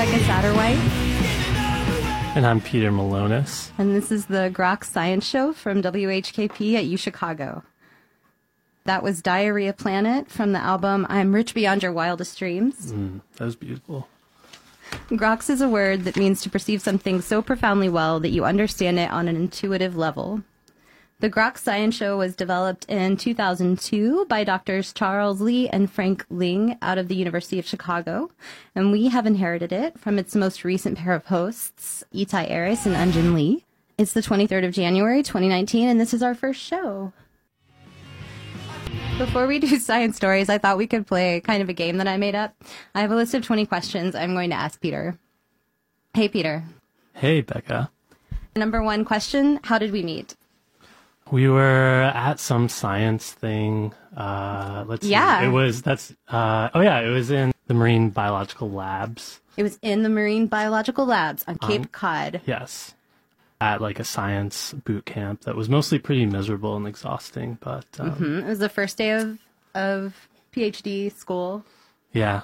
Becca Satterwhite, And I'm Peter Malonis. and this is the Grok Science Show from WHPK at U Chicago. That was Diarrhea Planet from the album I'm Rich Beyond Your Wildest Dreams. Mm, that was beautiful. Groks is a word that means to perceive something so profoundly well that you understand it on an intuitive level. The Grok Science Show was developed in 2002 by doctors Charles Lee and Frank Ling out of the University of Chicago, and we have inherited it from its most recent pair of hosts, Itai Aris and Unjin Lee. It's the 23rd of January, 2019, and this is our first show. Before we do science stories, I thought we could play kind of a game that I made up. I have a list of 20 questions I'm going to ask Peter. Hey, Peter. Hey, Becca. Number one question How did we meet? We were at some science thing. Uh, let's Yeah. see. It was, that's, uh, oh yeah, it was in the Marine Biological Labs. It was in the Marine Biological Labs on Cape Cod. Yes. At like a science boot camp that was mostly pretty miserable and exhausting, but um, Mm, It was the first day of, of PhD school. yeah.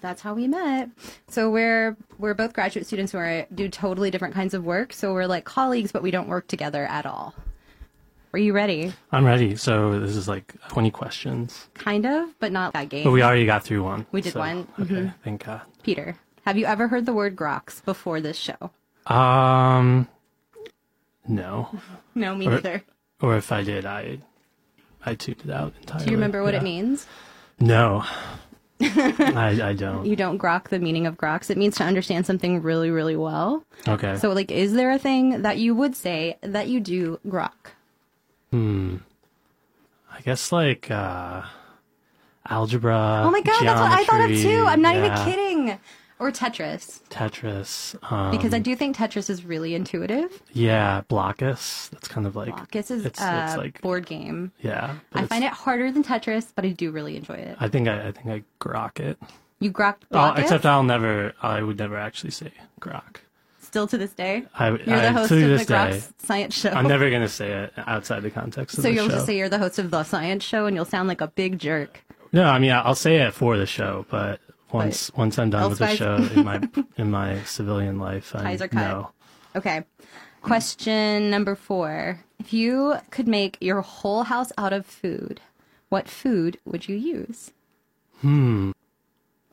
That's how we met. So we're we're both graduate students who are do totally different kinds of work. So we're like colleagues, but we don't work together at all. Are you ready? I'm ready. So this is like 20 questions. Kind of, but not that game. But we already got through one. We did so- one. Okay, thank God. Peter, have you ever heard the word groks before this show? Um, no. No, me Or- neither. Or if I did, I I tuned it out entirely. Do you remember what Yeah. it means? No, I, I don't. You don't grok the meaning of groks. It means to understand something really, really well. Okay. So, like, is there a thing that you would say that you do grok? I guess like uh, algebra. Oh my god, that's what I thought of too. I'm not yeah, even kidding. Or Tetris, Tetris. Um, because I do think Tetris is really intuitive. yeah, Blokus. That's kind of like Blokus is it's, a it's like board game. yeah. I find it harder than Tetris, but I do really enjoy it. I think I, I think I grok it. You grok Oh, Blokus? except I'll never. I would never actually say grok. Still to this day. I, You're I, the host to of the day, Science Show. I'm never gonna say it outside the context of so you'll show. just say you're the host of the Science Show, and you'll sound like a big jerk. No, I mean I'll say it for the show, but once once I'm done with the show in my in my civilian life, I Ties are cut. no. Okay. Question number four. If you could make your whole house out of food, what food would you use? Hmm.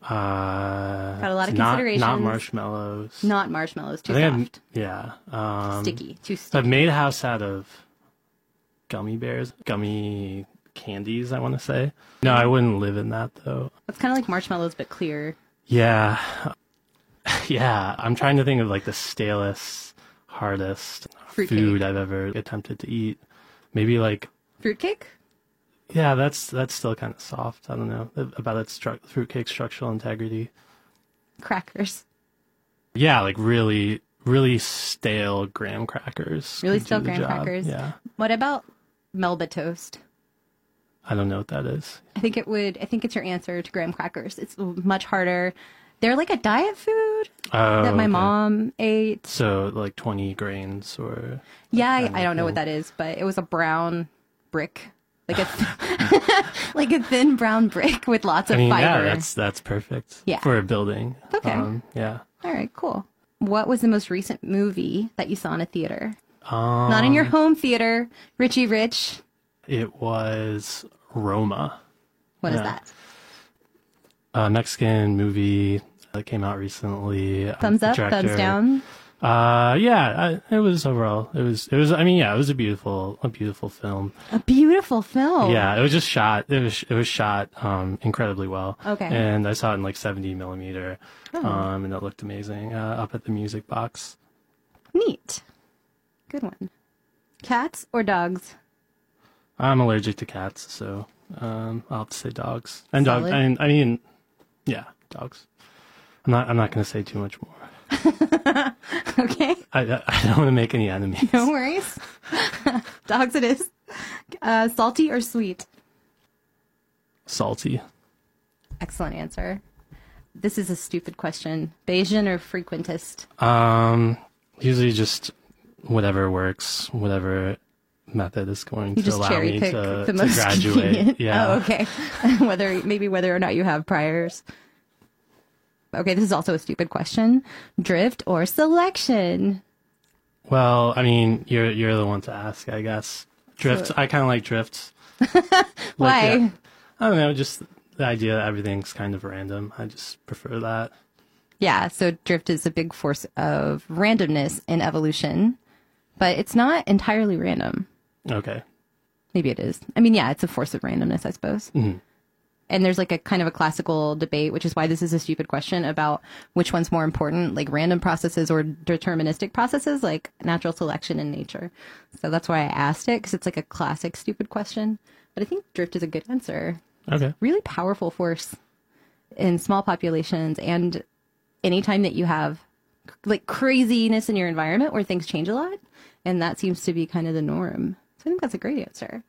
Uh, Got a lot of not, considerations. Not marshmallows. Not marshmallows, too think I'm, soft. yeah. Um, Sticky, too I've made a house out of gummy bears, gummy candies. I want to say. No, I wouldn't live in that though. It's kind of like marshmallows, but clear. Yeah, yeah. I'm trying to think of like the stalest, hardest Fruitcake. food I've ever attempted to eat. Maybe like Fruitcake? Yeah, that's that's still kind of soft. I don't know uh, about its stru- fruitcake structural integrity. Crackers. Yeah, like really, really stale graham crackers. Really stale graham job. crackers? Yeah, What about Melba toast? I don't know what that is. I think it would. I think it's your answer to graham crackers. It's much harder. They're like a diet food Oh, that my okay. mom ate. So like twenty grains or Yeah, I, I don't know what that is, but it was a brown brick, like a like a thin brown brick with lots of I mean, fiber. yeah, that's that's perfect. Yeah. for a building. Okay. Um, yeah. All right, cool. What was the most recent movie that you saw in a theater? Um, Not in your home theater, Richie Rich. It was Roma, What is yeah. that? a Mexican movie that came out recently. Um, Thumbs up, director- thumbs down. Uh, yeah, I, it was overall. It was. It was. I mean, yeah, it was a beautiful, a beautiful film. A beautiful film. Yeah, it was just shot. It was. It was shot um, incredibly well. Okay. Oh. And I saw it in like 70 millimeter, um, and it looked amazing uh, up at the music box. Neat. Good one. Cats or dogs? I'm allergic to cats, so um, I'll have to say dogs and dogs. I mean, I mean, yeah, dogs. I'm not. I'm not going to say too much more. Okay. I, I don't want to make any enemies. No worries. dogs it is. Uh, salty or sweet? Salty. Excellent answer. This is a stupid question. Bayesian or frequentist? Um, usually just whatever works, whatever method is going You to allow me to, the to graduate. convenient. Yeah. Oh, okay. whether maybe whether or not you have priors. Okay, this is also a stupid question. Drift or selection? Well, I mean, you're you're the one to ask, I guess. Drifts. So- I kind of like drifts. Why? yeah. I don't know. Just the idea that everything's kind of random. I just prefer that. Yeah, so drift is a big force of randomness in evolution, but it's not entirely random. Okay. Maybe it is. I mean, yeah, it's a force of randomness, I suppose. Mm-hmm. And there's like a kind of a classical debate, which is why this is a stupid question about which one's more important, like random processes or deterministic processes, like natural selection in nature. So that's why I asked it, because it's like a classic stupid question. But I think drift is a good answer. Okay. Really powerful force in small populations and anytime that you have like craziness in your environment where things change a lot. And that seems to be kind of the norm. So I think that's a great answer.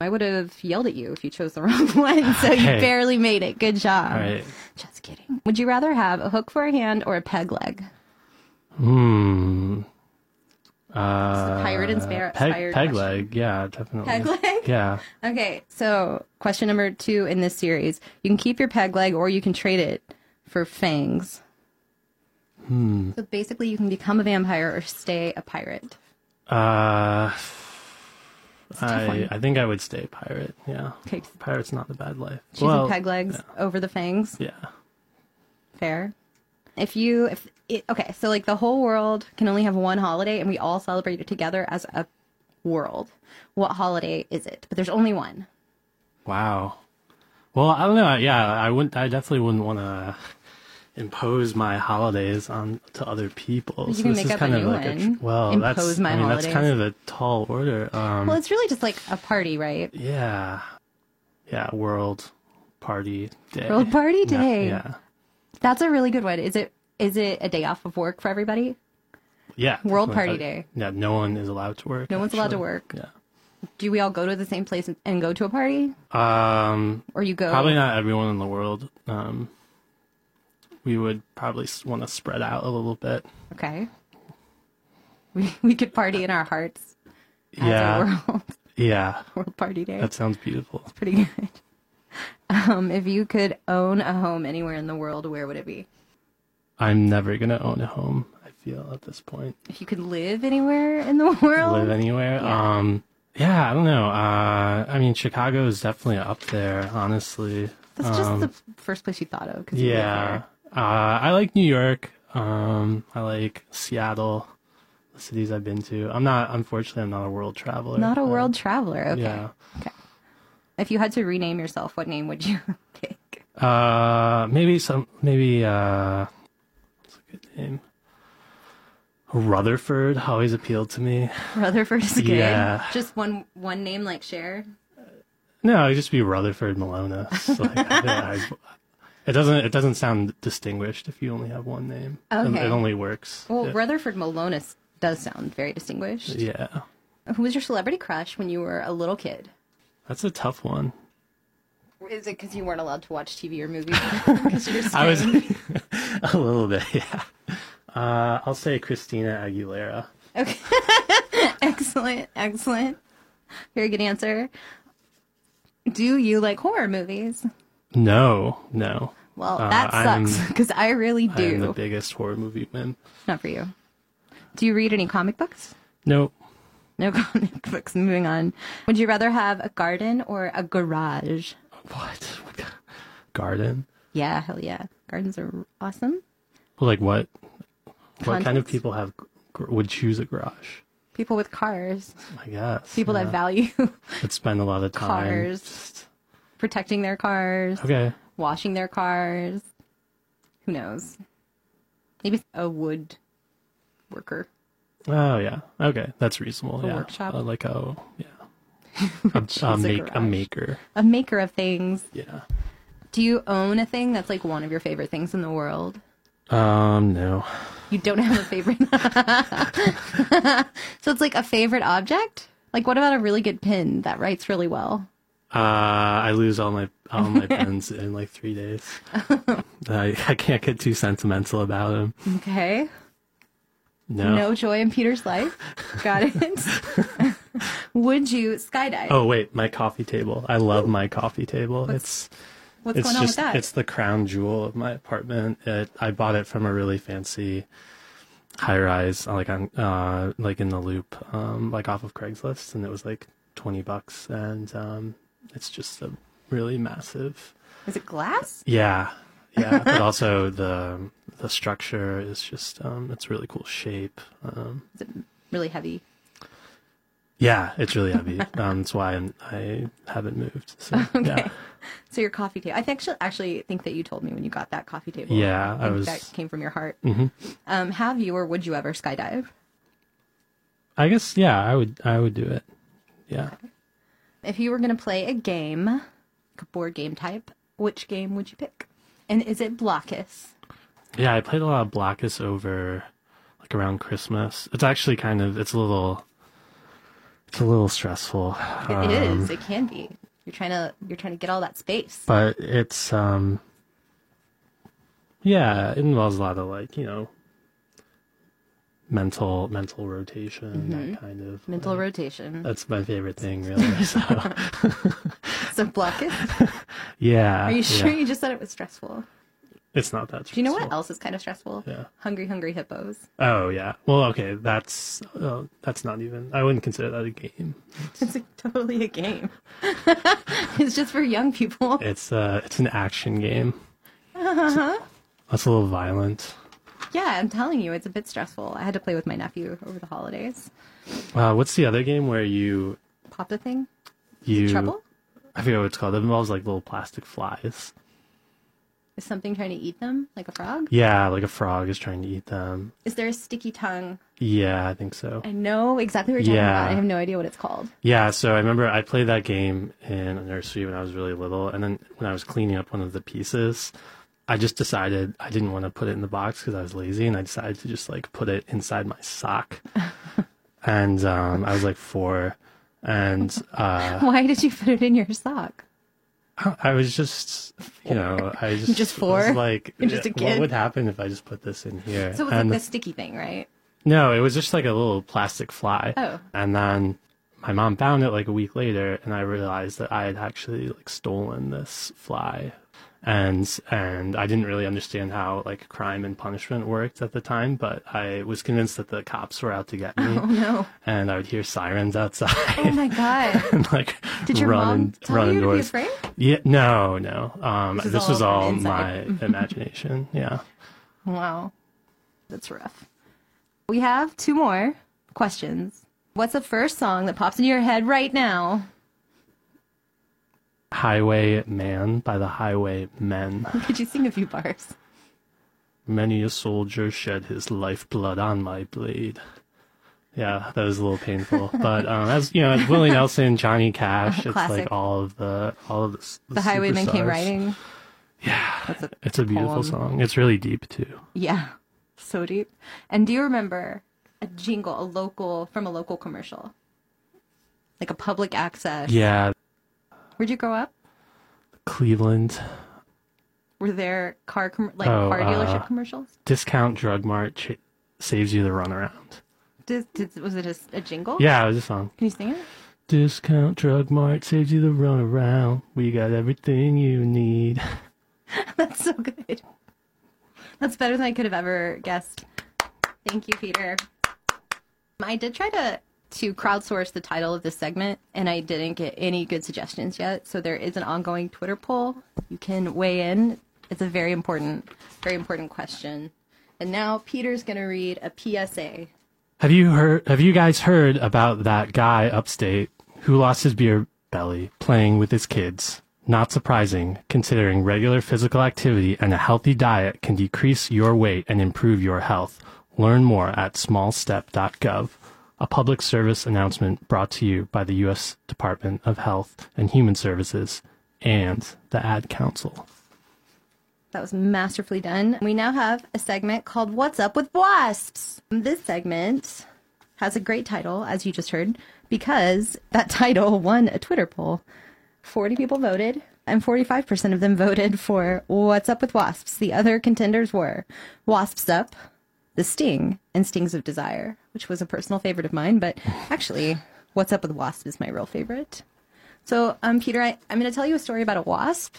I would have yelled at you if you chose the wrong one. So you barely made it. Good job. All right. Just kidding. Would you rather have a hook for a hand or a peg leg? Hmm. Uh, pirate inspire- peg, peg leg. Yeah, definitely. Peg leg? Yeah. Okay, so question number two in this series. You can keep your peg leg or you can trade it for fangs. Hmm. So basically, you can become a vampire or stay a pirate. Uh, a tough one. I I think I would stay pirate. Yeah. Okay, Pirate's not the bad life. choosing well, peg legs over the fangs. Yeah. Fair. If you, if it, okay, so like the whole world can only have one holiday and we all celebrate it together as a world. What holiday is it? But there's only one. Wow. Well, I don't know. Yeah, I wouldn't. I definitely wouldn't want to impose my holidays on to other people. You so can this make is up a kind of new like a one. well, Impose that's my I mean that's kind of a tall order. Um, Well, it's really just like a party, right? yeah, yeah, world party day. World Party Day. Yeah, That's a really good one. Is it is it a day off of work for everybody? yeah. World. Party I- Day. Yeah, no one is allowed to work. No one's allowed to work. Yeah. Do we all go to the same place and- and go to a party? Um, Or you go probably not everyone in the world. Um, we would probably want to spread out a little bit. Okay. We we could party in our hearts yeah, world yeah. world party day. That sounds beautiful. It's pretty good. Um, if you could own a home anywhere in the world, where would it be? I'm never gonna own a home. I feel at this point. If you could live anywhere in the world, Live anywhere. Yeah. Um, yeah, I don't know. Uh, I mean, Chicago is definitely up there. Honestly. that's just Um, the first place you thought of. 'cause you live Yeah. Uh, I like New York. Um, I like Seattle. The cities I've been to. I'm not. Unfortunately, I'm not a world traveler. Not a world traveler. Okay. Yeah. Okay. If you had to rename yourself, what name would you pick? Uh, maybe some. Maybe. Uh, what's a good name? Rutherford always appealed to me. Rutherford is good. Yeah. Just one one name like Cher. No, it'd just be Rutherford Malonis. Like, I like- it doesn't. It doesn't sound distinguished if you only have one name. It- Okay. It, only works. Well, if- Rutherford Malonis does sound very distinguished. yeah, Who was your celebrity crush when you were a little kid? that's a tough one. Is it because you weren't allowed to watch TV or movies? I was a little bit. Yeah. Uh, I'll say Christina Aguilera. Okay. excellent. Excellent. Very good answer. Do you like horror movies? No, no. Well, Uh, that I'm- sucks because I really do. I am the biggest horror movie man. Not for you. Do you read any comic books? Nope. No comic books. Moving on. Would you rather have a garden or a garage? What? Garden? Yeah, hell yeah. Gardens are awesome. Like what? What kind of people have would choose a garage? People with cars. I guess People yeah. that value That spend a lot of time. Cars. just- protecting their cars, Okay. washing their cars. Who knows? Maybe a wood worker. Oh yeah. Okay, that's reasonable. A yeah. workshop? Uh, like a yeah. a, a, make, a maker. A maker of things. Yeah. Do you own a thing that's like one of your favorite things in the world? Um. No. You don't have a favorite. so it's like a favorite object? Like what about a really good pin that writes really well? Uh, I lose all my all my pens in like three days. I I can't get too sentimental about them. Okay. No. No joy in Peter's life. Got it. Would you skydive? Oh wait, my coffee table. I love my coffee table. It's What's it's going on with that? it's the crown jewel of my apartment. It, I bought it from a really fancy high rise, like on uh, like in the loop, um, like off of Craigslist, and it was like twenty bucks, and um, it's just a really massive. Is it glass? Yeah, yeah, but also the the structure is just um, it's really cool shape. Um, Is it really heavy? yeah, it's really heavy. um, that's why I'm, I haven't moved. So Okay. yeah, So your coffee table. I think actually, actually think that you told me when you got that coffee table. Yeah, I think was- That came from your heart. Mhm. Um, have you or would you ever skydive? I guess yeah, I would I would do it. Yeah. If you were going to play a game, like a board game type, which game would you pick? And is it Blokus? Yeah, I played a lot of Blokus over like around Christmas. It's actually kind of it's a little it's a little stressful. It um, is. It can be. You're trying to you're trying to get all that space. But it's um yeah, it involves a lot of like, you know, mental mental rotation, that kind of Mm-hmm. Mental like, rotation. That's my favorite thing really. So So it. yeah. Are you sure yeah. you just said it was stressful? It's not that stressful. Do you know what else is kind of stressful? Yeah. Hungry, hungry hippos. Oh yeah. Well, okay, that's uh, that's not even. I wouldn't consider that a game. It's a, totally a game. it's just for young people. It's uh, it's an action game. Uh-huh. That's a little violent. Yeah, I'm telling you, it's a bit stressful. I had to play with my nephew over the holidays. Uh, what's the other game where you Pop the thing? you Trouble? I forget what it's called. It involves like little plastic flies. Is something trying to eat them, like a frog? Yeah, like a frog is trying to eat them. Is there a sticky tongue? Yeah, I think so. I know exactly what you're talking Yeah. about. I have no idea what it's called. Yeah, so I remember I played that game in a nursery when I was really little, and then when I was cleaning up one of the pieces, I just decided I didn't want to put it in the box because I was lazy, and I decided to just like put it inside my sock. and um, I was like four, and uh, Why did you put it in your sock? I was just, you know, I just just four? was like, You're just a kid. what would happen if I just put this in here? So it was and like the sticky thing, right? no, it was just like a little plastic fly. Oh. And then my mom found it like a week later, and I realized that I had actually like stolen this fly, and and I didn't really understand how like crime and punishment worked at the time, but I was convinced that the cops were out to get me, Oh no. and I would hear sirens outside. Oh my god. and like Did your run mom and tell run you to be indoors. afraid? Yeah, no, no. Um, This this, is was all all my imagination. Yeah. Wow. That's rough. We have two more questions. What's the first song that pops into your head right now? Highwayman by the Highway Men. Could you sing a few bars? Many a soldier shed his lifeblood on my blade. Yeah, that was a little painful, but um, as you know, it's Willie Nelson, Johnny Cash. It's Classic. like all of the all of the, the, The Highwaymen came riding. Yeah, That's a it's a beautiful poem. song. It's really deep too. Yeah, so deep. And do you remember a jingle, a local from a local commercial, like a public access? Yeah, Where'd you grow up? Cleveland Were there car com- like Oh, car dealership uh, commercials? discount drug mart ch- saves you the runaround. Did, did, was it a, a jingle? Yeah, it was a song. Can you sing it? Discount Drug Mart saves you the runaround. We got everything you need. That's so good. That's better than I could have ever guessed. Thank you, Peter. I did try to to crowdsource the title of this segment, and I didn't get any good suggestions yet. So there is an ongoing Twitter poll. You can weigh in. It's a very important, very important question. And now Peter's going to read a PSA. Have you heard? Have you guys heard about that guy upstate who lost his beer belly playing with his kids? Not surprising, considering regular physical activity and a healthy diet can decrease your weight and improve your health. Learn more at smallstep.gov. A public service announcement brought to you by the U.S. Department of Health and Human Services and the Ad Council. That was masterfully done. We now have a segment called What's Up with Wasps? This segment has a great title, as you just heard, because that title won a Twitter poll. 40 people voted, and 45% of them voted for What's Up with Wasps. The other contenders were Wasps Up, The Sting, and Stings of Desire, which was a personal favorite of mine, but actually, What's Up with Wasp is my real favorite. So, um, Peter, I, I'm going to tell you a story about a wasp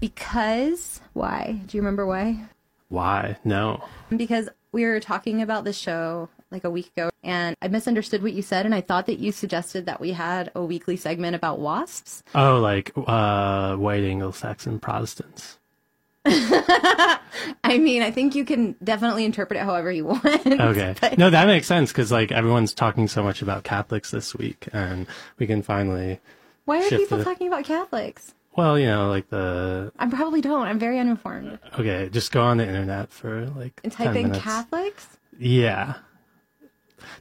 Because why? Do you remember why? Why? No. Because we were talking about the show like a week ago and I misunderstood what you said and I thought that you suggested that we had a weekly segment about wasps. Oh, like uh, white Anglo-Saxon Protestants. I mean, I think you can definitely interpret it however you want. Okay. but- No, that makes sense because like everyone's talking so much about Catholics this week, and we can finally, Why are people the- talking about Catholics? well, you know, like the I probably don't. I'm very uninformed. okay, just go on the internet for like And 10 type in minutes. Catholics? Yeah.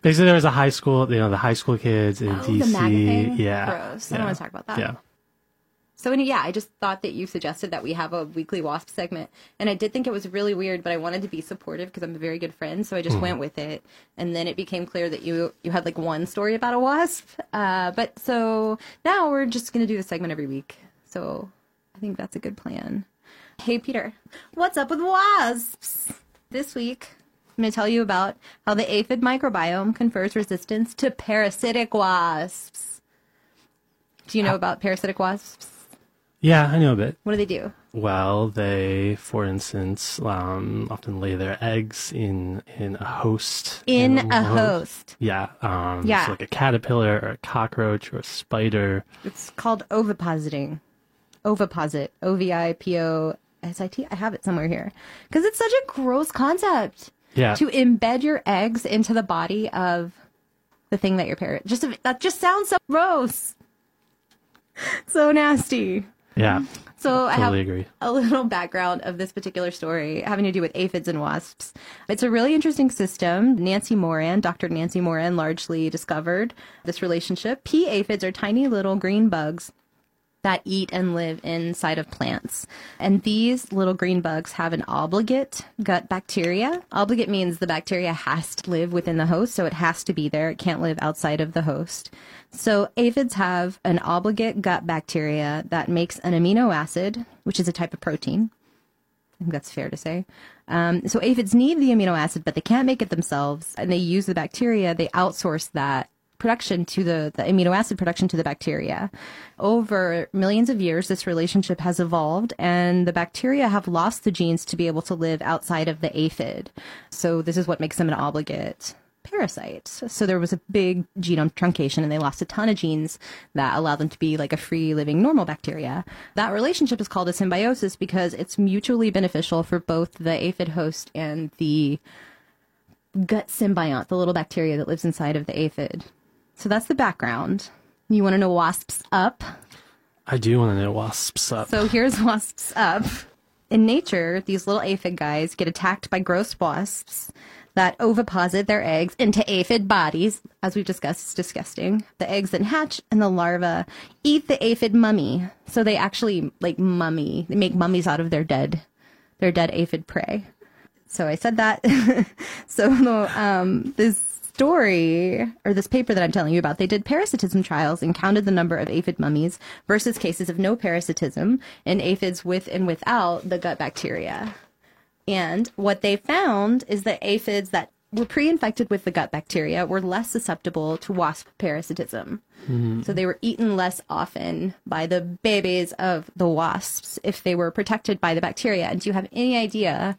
Basically, there was a high school, you know, the high school kids in Oh, DC. the MAGA thing? Yeah. Gross. I don't want to talk about that. Yeah. So yeah, I just thought that you suggested that we have a weekly wasp segment, and I did think it was really weird, but I wanted to be supportive because I'm a very good friend, so I just went with it. And then it became clear that you you had like one story about a wasp. Uh, but so now we're just gonna do the segment every week. So I think that's a good plan. Hey Peter, what's up with wasps? This week I'm gonna tell you about how the aphid microbiome confers resistance to parasitic wasps. Do you know about parasitic wasps? Yeah, I know a bit. What do they do? Well, they, for instance, um, often lay their eggs in in a host. In a host. Yeah. Um, Yeah. So like a caterpillar or a cockroach or a spider. It's called ovipositing. Oviposit. O V I P O S I T. I have it somewhere here. Because it's such a gross concept Yeah. to embed your eggs into the body of the thing that your parent. Just that just sounds so gross. So nasty. Yeah. So I have agree. a little background of this particular story having to do with aphids and wasps. It's a really interesting system. Nancy Moran, Dr. Nancy Moran, largely discovered this relationship. Pea aphids are tiny little green bugs that eat and live inside of plants. And these little green bugs have an obligate gut bacteria. Obligate means the bacteria has to live within the host, so it has to be there. It can't live outside of the host. So aphids have an obligate gut bacteria that makes an amino acid, which is a type of protein. I think that's fair to say. Um, so aphids need the amino acid, but they can't make it themselves, and they use the bacteria. They outsource that production to the, the amino acid production to the bacteria. Over millions of years, this relationship has evolved, and the bacteria have lost the genes to be able to live outside of the aphid. So this is what makes them an obligate parasite. So there was a big genome truncation and they lost a ton of genes that allow them to be like a free living normal bacteria. That relationship is called a symbiosis because it's mutually beneficial for both the aphid host and the gut symbiont, the little bacteria that lives inside of the aphid. So that's the background. You want to know wasps up? I do want to know wasps up. So here's wasps up. In nature, these little aphid guys get attacked by gross wasps that oviposit their eggs into aphid bodies. As we've discussed, it's disgusting. The eggs then hatch and the larvae eat the aphid mummy. So they actually like mummy, they make mummies out of their dead, their dead aphid prey. So I said that. so um, this story or this paper that I'm telling you about, they did parasitism trials and counted the number of aphid mummies versus cases of no parasitism in aphids with and without the gut bacteria. And what they found is that aphids that were pre-infected with the gut bacteria were less susceptible to wasp parasitism. So they were eaten less often by the babies of the wasps if they were protected by the bacteria. And do you have any idea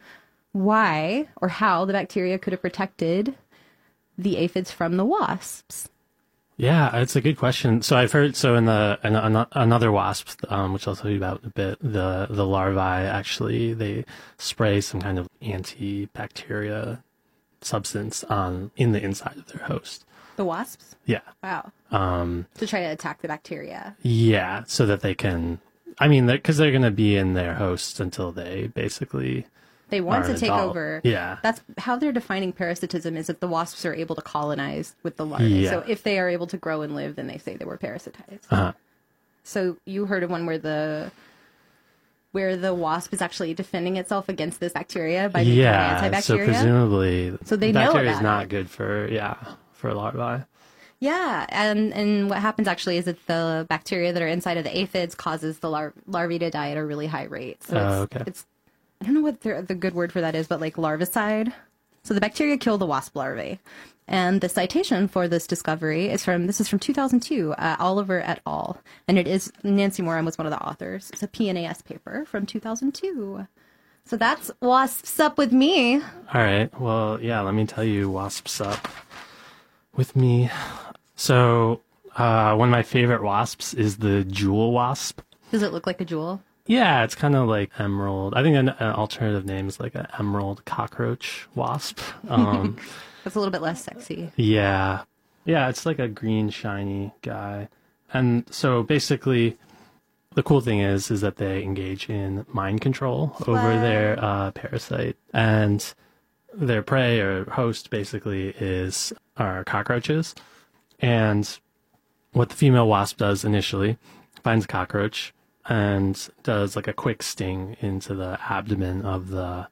why or how the bacteria could have protected the aphids from the wasps? Yeah, it's a good question. So I've heard so in the in another wasp, um, which I'll tell you about in a bit. The the larvae actually they spray some kind of antibacteria substance on in the inside of their host. The wasps? Yeah, Wow. um, To try to attack the bacteria. yeah, so that they can. I mean, because they're going to be in their host until they basically They want to take adult. over. Yeah, That's how they're defining parasitism is if the wasps are able to colonize with the larvae. Yeah. So if they are able to grow and live, then they say they were parasitized. Uh-huh. So you heard of one where the where the wasp is actually defending itself against this bacteria by making yeah. So presumably, So they know bacteria is not it. good for yeah for larvae. yeah, and and what happens actually is that the bacteria that are inside of the aphids causes the lar- larvae to die at a really high rate. So Oh, it's, okay. it's I don't know what the, the good word for that is, but like larvicide. So the bacteria kill the wasp larvae. And the citation for this discovery is from this is from 2002, uh, Oliver et al. And it is Nancy Moran was one of the authors. It's a PNAS paper from 2002. So that's wasps up with me. All right. Well, yeah, let me tell you wasps up with me. So, uh, one of my favorite wasps is the jewel wasp. Does it look like a jewel? Yeah, it's kind of like emerald. I think an, an alternative name is like an emerald cockroach wasp. Um, It's a little bit less sexy. yeah. Yeah, it's like a green, shiny guy. And so basically, the cool thing is, is that they engage in mind control over their uh, parasite, and their prey or host basically is are cockroaches. And what the female wasp does initially finds a cockroach and does like a quick sting into the abdomen of the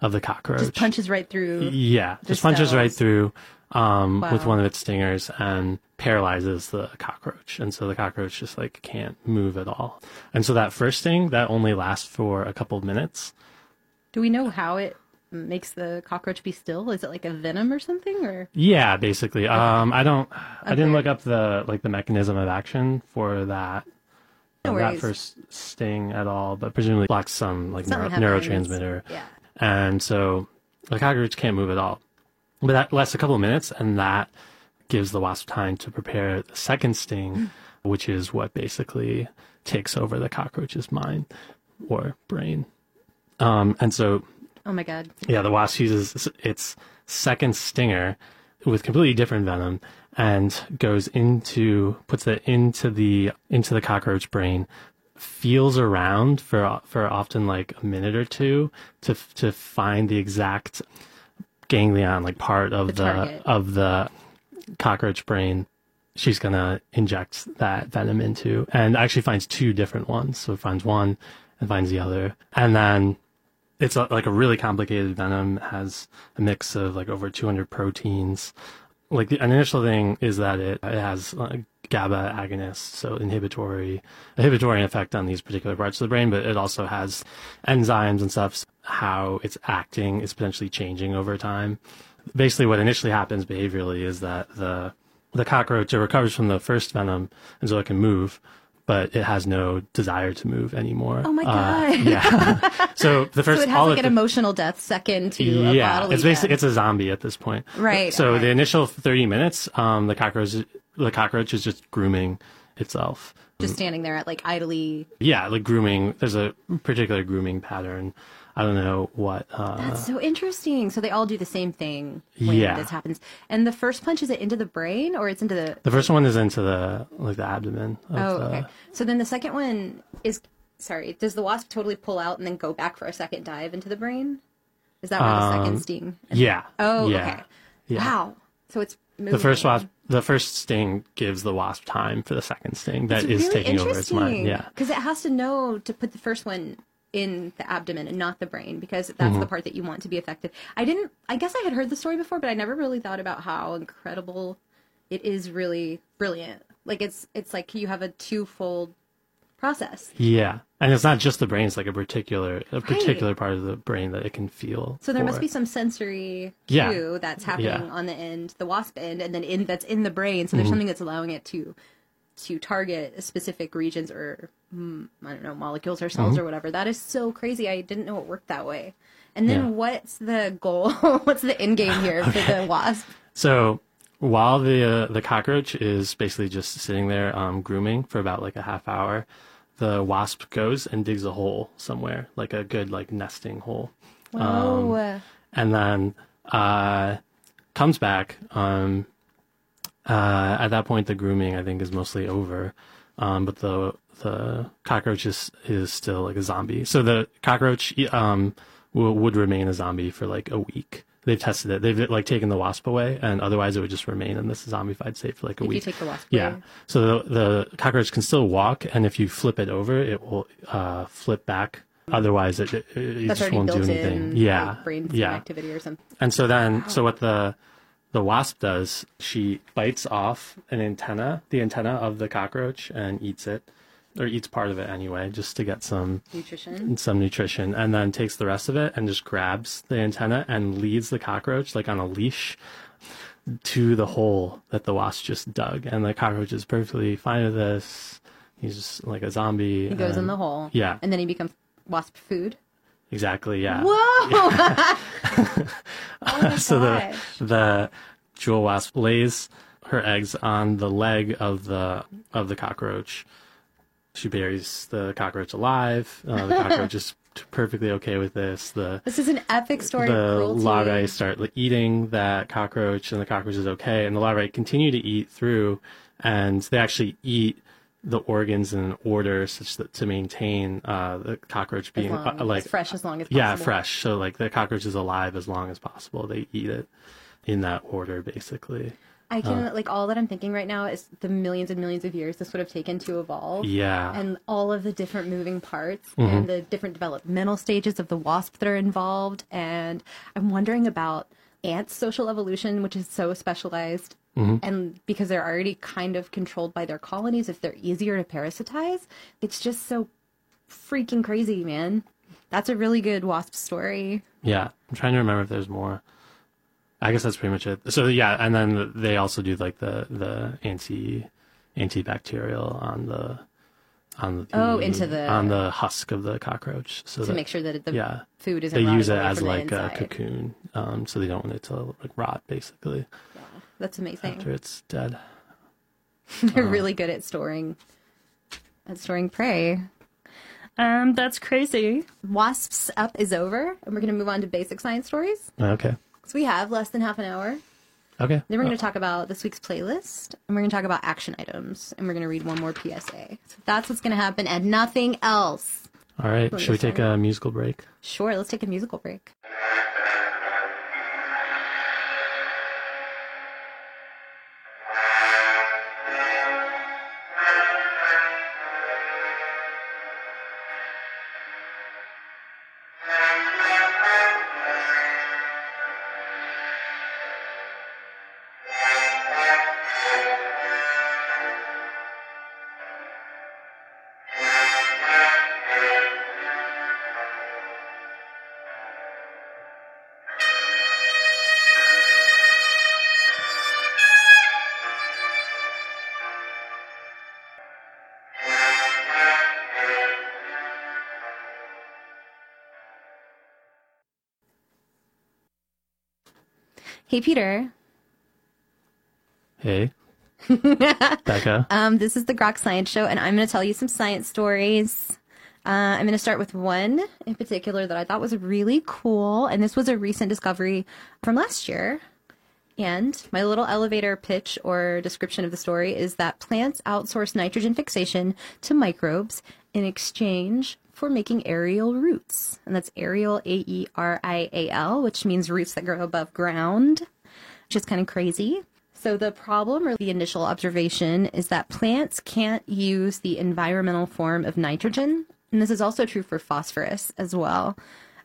of the cockroach. Just punches right through. Yeah, just punches right through um, with one of its stingers and paralyzes the cockroach. And so the cockroach just like can't move at all. And so that first sting that only lasts for a couple of minutes. Do we know how it makes the cockroach be still? Is it like a venom or something? Or Yeah, basically. Um, I don't. I didn't look up the like the mechanism of action for that. No that worries. first sting at all, but presumably blocks some like neuro- neurotransmitter. Yeah. and so the cockroach can't move at all. But that lasts a couple of minutes, and that gives the wasp time to prepare the second sting, which is what basically takes over the cockroach's mind or brain. Um, and so, Oh my god. yeah, the wasp uses its second stinger with completely different venom and goes into puts it into the into the cockroach brain feels around for for often like a minute or two to to find the exact ganglion like part of The the, of the cockroach brain she's gonna inject that venom into. And actually finds two different ones. So finds one and finds the other. And then it's a, like a really complicated venom has a mix of like over 200 proteins like the initial thing is that it, it has GABA agonists, so inhibitory inhibitory effect on these particular parts of the brain, but it also has enzymes and stuff. How it's acting is potentially changing over time. Basically, what initially happens behaviorally is that the the cockroach it recovers from the first venom, and so it can move, but it has no desire to move anymore. Oh my Uh, God. yeah. so the first So it has all like it- an emotional death second to yeah, it's basically death. it's a zombie at this point. Right, So okay. the initial thirty minutes, um, the cockroach the cockroach is just grooming itself. just standing there at like idly. Yeah, like grooming. There's a particular grooming pattern. I don't know what. Uh, That's so interesting. So they all do the same thing when Yeah. this happens. And the first punch is it into the brain or it's into the the first one is into the like the abdomen. Oh, the, okay. So then the second one is sorry. Does the wasp totally pull out and then go back for a second dive into the brain? Is that where the second sting? Yeah. Oh, yeah. okay. Yeah. Wow. So it's moving. The first wasp, the first sting gives the wasp time for the second sting that It's is really taking over its mind. Yeah. Because it has to know to put the first one in the abdomen and not the brain because that's Mm-hmm. the part that you want to be affected. I didn't. I guess I had heard the story before, but I never really thought about how incredible it is. Really brilliant. Like it's it's like you have a twofold process. Yeah. And it's not just the brain; it's like a particular a particular part of the brain that it can feel. So there must be some sensory Yeah. cue that's happening Yeah. on the end, the wasp end, and then in that's in the brain. So there's Mm-hmm. something that's allowing it to to target specific regions or I don't know molecules or cells Mm-hmm. or whatever. That is so crazy. I didn't know it worked that way. And then Yeah. what's the goal? what's the end game here for the wasp? So while the uh, the cockroach is basically just sitting there um, grooming for about like a half hour, the wasp goes and digs a hole somewhere, like a good like nesting hole, Whoa. and then uh, comes back. Um, uh, at that point, the grooming I think is mostly over, um, but the the cockroach is, is still like a zombie. So the cockroach um, will, would remain a zombie for like a week. They've tested it. They've like taken the wasp away, and otherwise it would just remain in this zombified state for like a if you week. take the wasp Yeah. away. So the, the cockroach can still walk, and if you flip it over, it will uh, flip back. Otherwise, it, it, it just won't do anything. in yeah. like, brain yeah. activity or something. And so then, so what the the wasp does, she bites off an antenna, the antenna of the cockroach, and eats it. or eats part of it anyway, just to get some Nutrition. some nutrition, and then takes the rest of it and just grabs the antenna and leads the cockroach like on a leash to the hole that the wasp just dug, and the cockroach is perfectly fine with this. He's just like a zombie. He goes in the hole. yeah. And then he becomes wasp food. Exactly. Yeah. Whoa! Oh so the the jewel wasp lays her eggs on the leg of the of the cockroach. She buries the cockroach alive. Uh, the cockroach is perfectly okay with this. The This is an epic story the larvae start eating that cockroach, and the cockroach is okay. And the larvae continue to eat through, and they actually eat the organs in order such that to maintain uh, the cockroach being long- uh, like fresh as long as possible. yeah, fresh. So like the cockroach is alive as long as possible. They eat it in that order, basically. I can like all that I'm thinking right now is the millions and millions of years this would have taken to evolve. Yeah. And all of the different moving parts Mm-hmm. and the different developmental stages of the wasp that are involved. And I'm wondering about ants' social evolution, which is so specialized. Mm-hmm. And because they're already kind of controlled by their colonies, if they're easier to parasitize, it's just so freaking crazy, man. That's a really good wasp story. yeah. I'm trying to remember if there's more. I guess that's pretty much it. So yeah, and then they also do like the the anti antibacterial on the on the Oh, into the- on the husk of the cockroach. So to that, make sure that the yeah, food isn't they use it as like a cocoon, um, so they don't want it to like rot basically That's amazing. after it's dead. They're really good at storing at storing prey. Um, that's crazy. Wasps up is over, and we're gonna move on to basic science stories. Okay. So we have less than half an hour. Okay. Then we're gonna talk about this week's playlist, and we're gonna talk about action items, and we're gonna read one more PSA. So that's what's gonna happen, and nothing else. All right. Should we take a musical break? Sure, let's take a musical break. Hey, Peter. Hey. Becca. Um, this is the Grok Science Show, and I'm going to tell you some science stories. Uh, I'm going to start with one in particular that I thought was really cool, and this was a recent discovery from last year. And my little elevator pitch or description of the story is that plants outsource nitrogen fixation to microbes in exchange for making aerial roots. And that's aerial, A E R I A L, which means roots that grow above ground, which is kind of crazy. So the problem or the initial observation is that plants can't use the environmental form of nitrogen. And this is also true for phosphorus as well.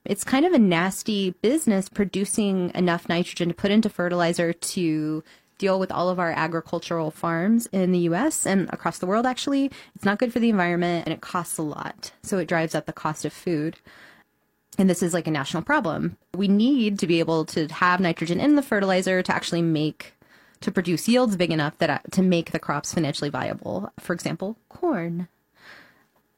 It's kind of a nasty business producing enough nitrogen to put into fertilizer to deal with all of our agricultural farms in the US and across the world, actually. It's not good for the environment and it costs a lot. So it drives up the cost of food. And this is like a national problem. We need to be able to have nitrogen in the fertilizer to actually make, to produce yields big enough that uh, to make the crops financially viable. For example, corn.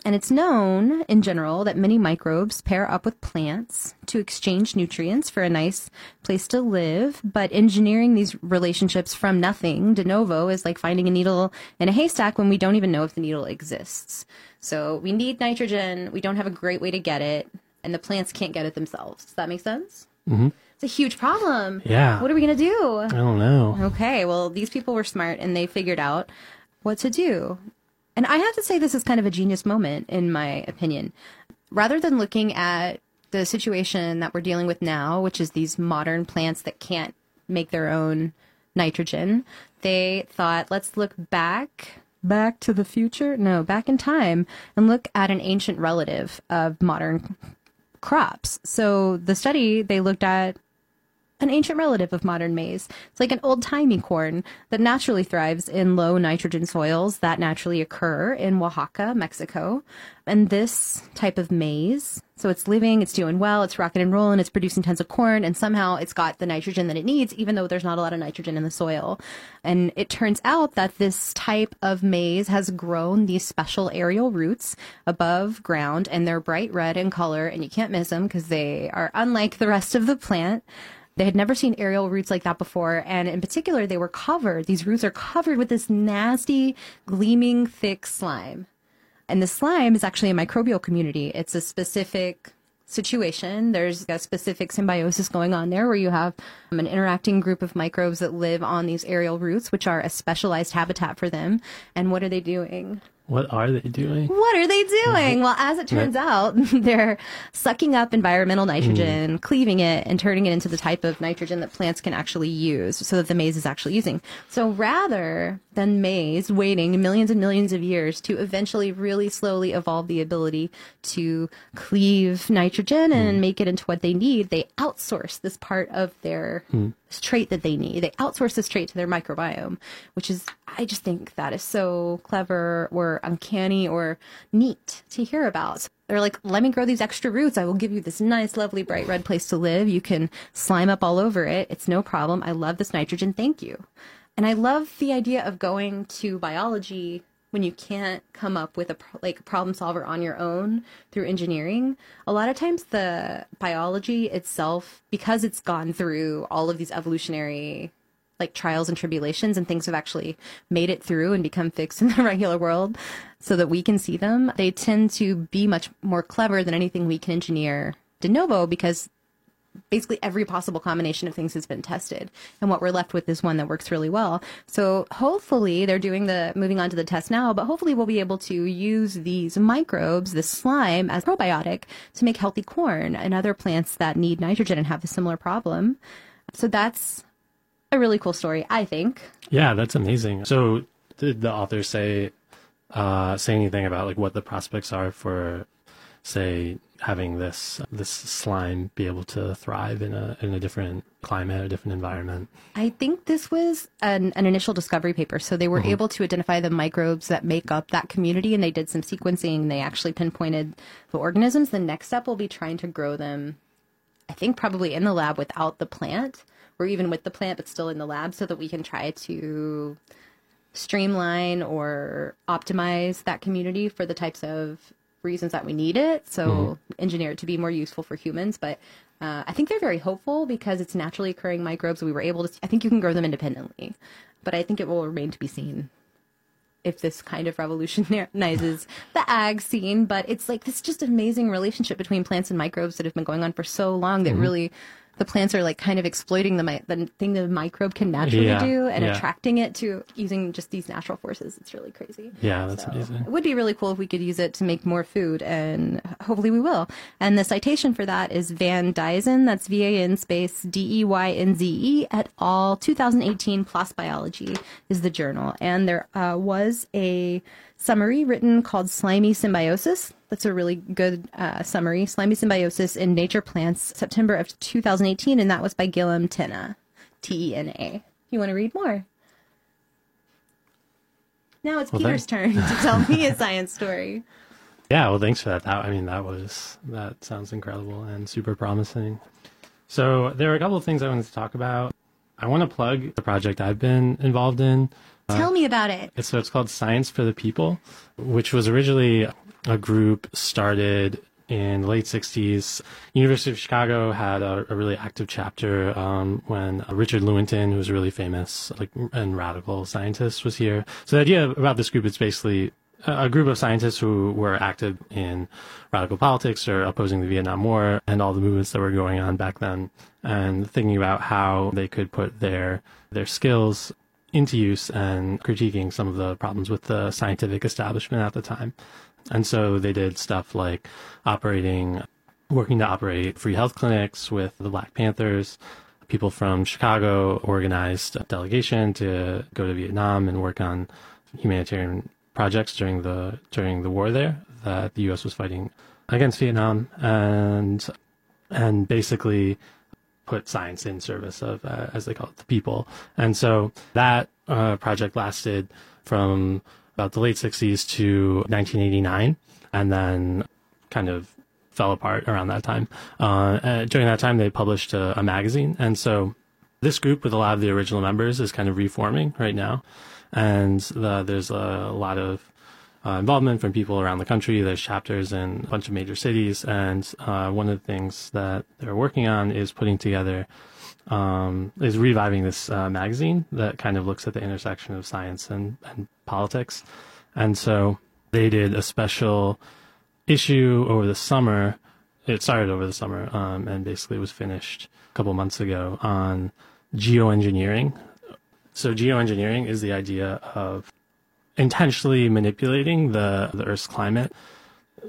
And it's known in general that many microbes pair up with plants to exchange nutrients for a nice place to live. But engineering these relationships from nothing de novo is like finding a needle in a haystack when we don't even know if the needle exists. So we need nitrogen. We don't have a great way to get it, and the plants can't get it themselves. Does that make sense? Mm-hmm. It's a huge problem. Yeah. What are we going to do? I don't know. Okay, well, these people were smart and they figured out what to do. And I have to say, this is kind of a genius moment, in my opinion. Rather than looking at the situation that we're dealing with now, which is these modern plants that can't make their own nitrogen, they thought, let's look back. Back to the future? No, back in time and look at an ancient relative of modern crops. So the study, they looked at an ancient relative of modern maize. It's like an old timey corn that naturally thrives in low nitrogen soils that naturally occur in Oaxaca, Mexico. And this type of maize, so it's living, it's doing well, it's rocking and rolling, it's producing tons of corn, and somehow it's got the nitrogen that it needs, even though there's not a lot of nitrogen in the soil. And it turns out that this type of maize has grown these special aerial roots above ground, and they're bright red in color, and you can't miss them because they are unlike the rest of the plant. They had never seen aerial roots like that before. And in particular, they were covered, these roots are covered with this nasty, gleaming, thick slime. And the slime is actually a microbial community. It's a specific situation. There's a specific symbiosis going on there where you have um, an interacting group of microbes that live on these aerial roots, which are a specialized habitat for them. And what are they doing? What are they doing? What are they doing? Well, as it turns out, they're sucking up environmental nitrogen, mm. cleaving it, and turning it into the type of nitrogen that plants can actually use so that the maize is actually using. So rather than maize waiting millions and millions of years to eventually really slowly evolve the ability to cleave nitrogen and mm. make it into what they need, they outsource this part of their mm. trait that they need. They outsource this trait to their microbiome, which is, I just think that is so clever or uncanny or neat to hear about. They're like, let me grow these extra roots. I will give you this nice, lovely, bright red place to live. You can slime up all over it. It's no problem. I love this nitrogen. Thank you. And I love the idea of going to biology when you can't come up with a like problem solver on your own through engineering. A lot of times the biology itself because it's gone through all of these evolutionary like trials and tribulations and things have actually made it through and become fixed in the regular world so that we can see them, they tend to be much more clever than anything we can engineer de novo because basically every possible combination of things has been tested and what we're left with is one that works really well so hopefully they're doing the moving on to the test now but hopefully we'll be able to use these microbes this slime as probiotic to make healthy corn and other plants that need nitrogen and have a similar problem so that's a really cool story, I think. Yeah, that's amazing. So, did the author say uh, say anything about like what the prospects are for, say, having this this slime be able to thrive in a in a different climate, a different environment? I think this was an, an initial discovery paper. So they were mm-hmm. able to identify the microbes that make up that community, and they did some sequencing. They actually pinpointed the organisms. The next step will be trying to grow them. I think probably in the lab without the plant or even with the plant, but still in the lab, so that we can try to streamline or optimize that community for the types of reasons that we need it. So mm-hmm. engineer it to be more useful for humans. But uh, I think they're very hopeful because it's naturally occurring microbes. We were able to. I think you can grow them independently, but I think it will remain to be seen if this kind of revolutionizes the ag scene. But it's like this just amazing relationship between plants and microbes that have been going on for so long that mm-hmm. really the plants are like kind of exploiting the the thing the microbe can naturally yeah, do and yeah. attracting it to using just these natural forces. It's really crazy. Yeah, that's so amazing. It would be really cool if we could use it to make more food, and hopefully we will. And the citation for that is Van Deynze. That's V A N space D E Y N Z E et al. 2018 PLOS Biology is the journal, and there uh, was a summary written called Slimy Symbiosis. That's a really good uh, summary. Slimy Symbiosis in Nature Plants, September of 2018, and that was by Guillaume Tena, T E N A. You want to read more? Now it's well, Peter's turn to tell me a science story. Yeah, well, thanks for that. that. I mean, that was that sounds incredible and super promising. So there are a couple of things I wanted to talk about. I want to plug the project I've been involved in. Tell uh, me about it. So it's called Science for the People, which was originally a group started in the late 60s. University of Chicago had a, a really active chapter um, when Richard Lewontin, who was a really famous like and radical scientist, was here. So the idea about this group is basically a group of scientists who were active in radical politics or opposing the Vietnam War and all the movements that were going on back then, and thinking about how they could put their their skills into use and critiquing some of the problems with the scientific establishment at the time. And so they did stuff like operating, working to operate free health clinics with the Black Panthers. People from Chicago organized a delegation to go to Vietnam and work on humanitarian projects during the during the war there that the U.S. was fighting against Vietnam, and and basically put science in service of, uh, as they call it, the people. And so that uh, project lasted from about the late 60s to 1989, and then kind of fell apart around that time. Uh, during that time, they published a, a magazine, and so this group with a lot of the original members is kind of reforming right now, and the, there's a lot of uh, involvement from people around the country. There's chapters in a bunch of major cities, and uh, one of the things that they're working on is putting together, um, is reviving this uh, magazine that kind of looks at the intersection of science and, and politics. And so they did a special issue over the summer. It started over the summer, um, and basically was finished a couple months ago on geoengineering. So geoengineering is the idea of intentionally manipulating the, the Earth's climate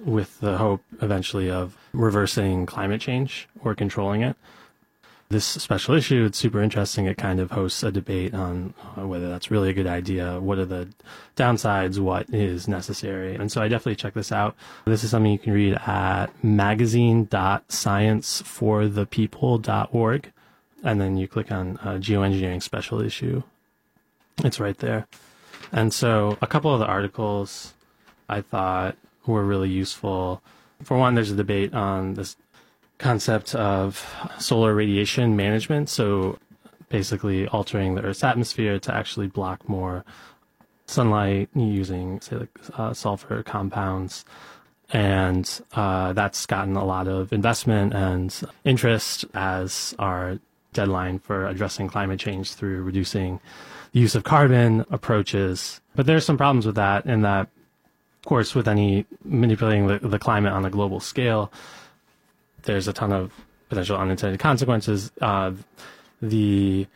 with the hope eventually of reversing climate change or controlling it. This special issue, it's super interesting. It kind of hosts a debate on whether that's really a good idea. What are the downsides? What is necessary? And so I definitely check this out. This is something you can read at magazine.scienceforthepeople.org. And then you click on uh, geoengineering special issue. It's right there. And so a couple of the articles I thought were really useful. For one, there's a debate on this concept of solar radiation management. So basically altering the Earth's atmosphere to actually block more sunlight using, say, like uh, sulfur compounds. And uh, that's gotten a lot of investment and interest as our deadline for addressing climate change through reducing the use of carbon approaches. But there's some problems with that in that, of course, with any manipulating the, the climate on a global scale, there's a ton of potential unintended consequences. Uh, the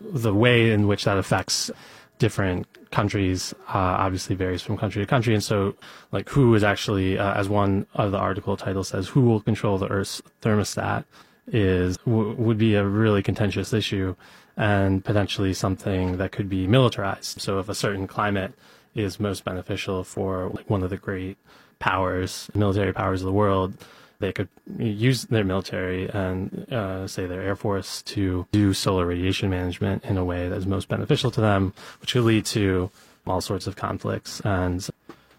the way in which that affects different countries uh, obviously varies from country to country, and so like who is actually, uh, as one of the article titles says, who will control the Earth's thermostat is w- would be a really contentious issue and potentially something that could be militarized. So if a certain climate is most beneficial for one of the great powers, military powers of the world, they could use their military and uh, say their air force to do solar radiation management in a way that is most beneficial to them, which could lead to all sorts of conflicts. And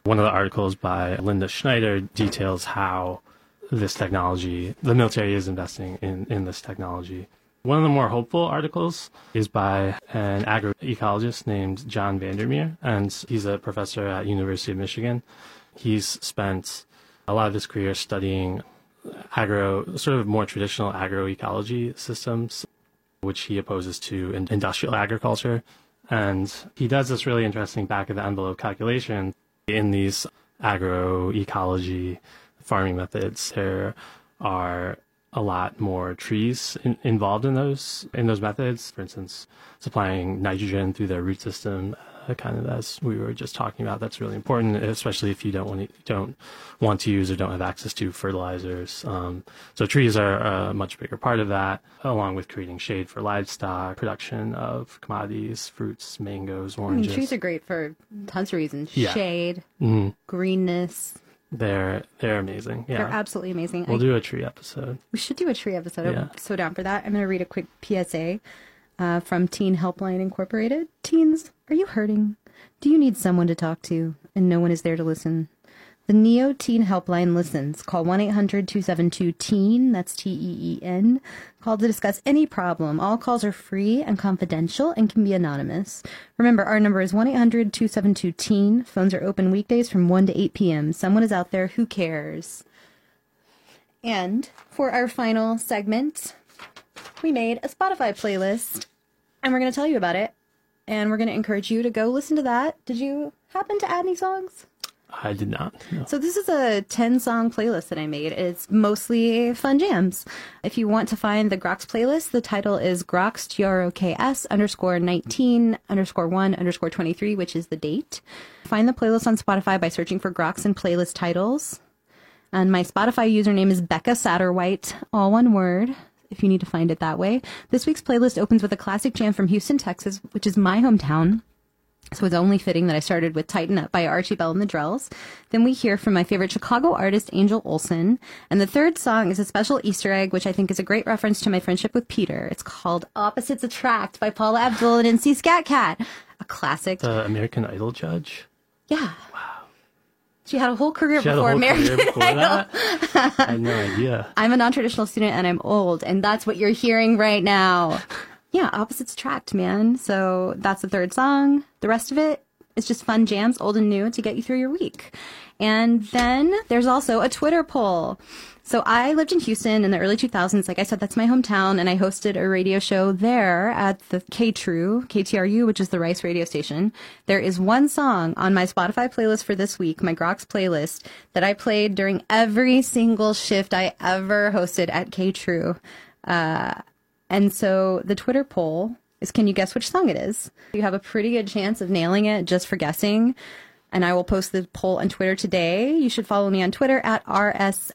one of the articles by Linda Schneider details how this technology, the military is investing in, in this technology. One of the more hopeful articles is by an agroecologist named John Vandermeer, and he's a professor at University of Michigan. He's spent a lot of his career studying agro, sort of more traditional agroecology systems, which he opposes to industrial agriculture. And he does this really interesting back of the envelope calculation in these agroecology farming methods. There are a lot more trees in, involved in those in those methods. For instance, supplying nitrogen through their root system, uh, kind of as we were just talking about. That's really important, especially if you don't want to, don't want to use or don't have access to fertilizers. Um, so trees are a much bigger part of that, along with creating shade for livestock, production of commodities, fruits, mangoes, oranges. I mean, trees are great for tons of reasons: yeah. shade, mm-hmm. greenness they're they're amazing. Yeah, they're absolutely amazing. We'll I, do a tree episode. We should do a tree episode. Yeah. I'm so down for that. I'm going to read a quick PSA uh, from Teen Helpline Incorporated. Teens, are you hurting? Do you need someone to talk to and no one is there to listen? The Neo Teen Helpline listens. Call 1 800 272 TEEN, that's T E E N. Call to discuss any problem. All calls are free and confidential and can be anonymous. Remember, our number is 1 800 272 TEEN. Phones are open weekdays from 1 to 8 p.m. Someone is out there who cares. And for our final segment, we made a Spotify playlist and we're going to tell you about it. And we're going to encourage you to go listen to that. Did you happen to add any songs? I did not. No. So this is a 10 song playlist that I made. It's mostly fun jams. If you want to find the Groks playlist, the title is Groks, G-R-O-K-S underscore 19 underscore 1 underscore 23, which is the date. Find the playlist on Spotify by searching for Groks and playlist titles. And my Spotify username is Becca Satterwhite, all one word if you need to find it that way. This week's playlist opens with a classic jam from Houston, Texas, which is my hometown. So it's only fitting that I started with Tighten Up by Archie Bell and the Drells. Then we hear from my favorite Chicago artist, Angel Olsen. And the third song is a special Easter egg, which I think is a great reference to my friendship with Peter. It's called Opposites Attract by Paula Abdul and MC Skat Kat. A classic. The American Idol judge. yeah. Wow. She had a whole career She before American career before Idol. I had no idea. I'm a non-traditional student and I'm old, and that's what you're hearing right now. Yeah, opposites attract, man. So that's the third song. The rest of it is just fun jams, old and new, to get you through your week. And then there's also a Twitter poll. So I lived in Houston in the early 2000s. Like I said, that's my hometown, and I hosted a radio show there at the K True, KTRU, which is the Rice radio station. There is one song on my Spotify playlist for this week, my Groks playlist, that I played during every single shift I ever hosted at K True. Uh, and so the Twitter poll is can you guess which song it is? You have a pretty good chance of nailing it just for guessing. And I will post the poll on Twitter today. You should follow me on Twitter at RS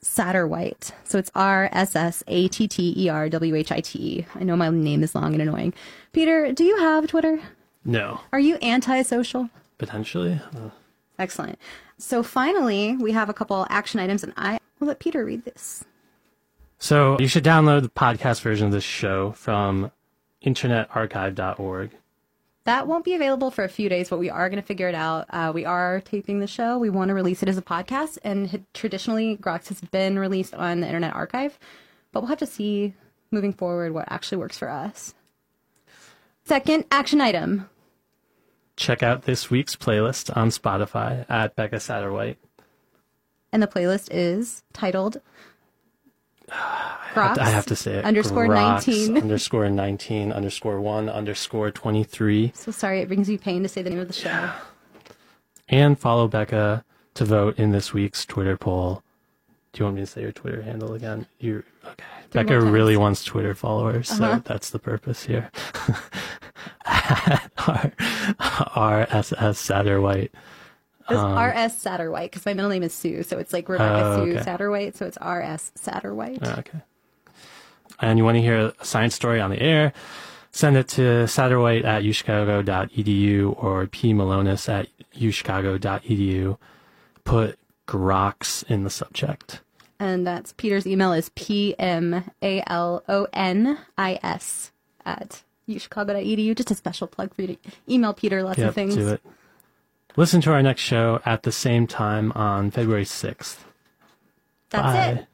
Satterwhite. So it's R S S A T T E R W H I T E. I know my name is long and annoying. Peter, do you have Twitter? No, Are you antisocial? potentially. Uh, Excellent. So finally, we have a couple action items, and I will let Peter read this. So you should download the podcast version of this show from internetarchive.org. That won't be available for a few days, but we are going to figure it out. Uh, we are taping the show. We want to release it as a podcast, and traditionally, Groks has been released on the Internet Archive, but we'll have to see moving forward what actually works for us. Second action item. Check out this week's playlist on Spotify at Becca Satterwhite. And the playlist is titled Groks I have to say it. underscore Groks 19. underscore 19 underscore 1 underscore 23. So sorry it brings you pain to say the name of the show. And follow Becca to vote in this week's Twitter poll. Do you want me to say your Twitter handle again? You okay? Three Becca really wants Twitter followers, Uh-huh. so that's the purpose here. R R S S Satterwhite. It's um, R.S. Satterwhite because my middle name is Sue, so it's like Rebecca Oh, Sue okay. Satterwhite, so it's R.S. Satterwhite. Oh, okay. And you want to hear a science story on the air? Send it to satterwhite at uchicago.edu or pmalonis at uchicago.edu. Put Groks in the subject. And that's Peter's email is p m a l o n i s at uchicago.edu. Just a special plug for you to email Peter lots Yep, of things. do it. Listen to our next show at the same time on February 6th. That's Bye. it.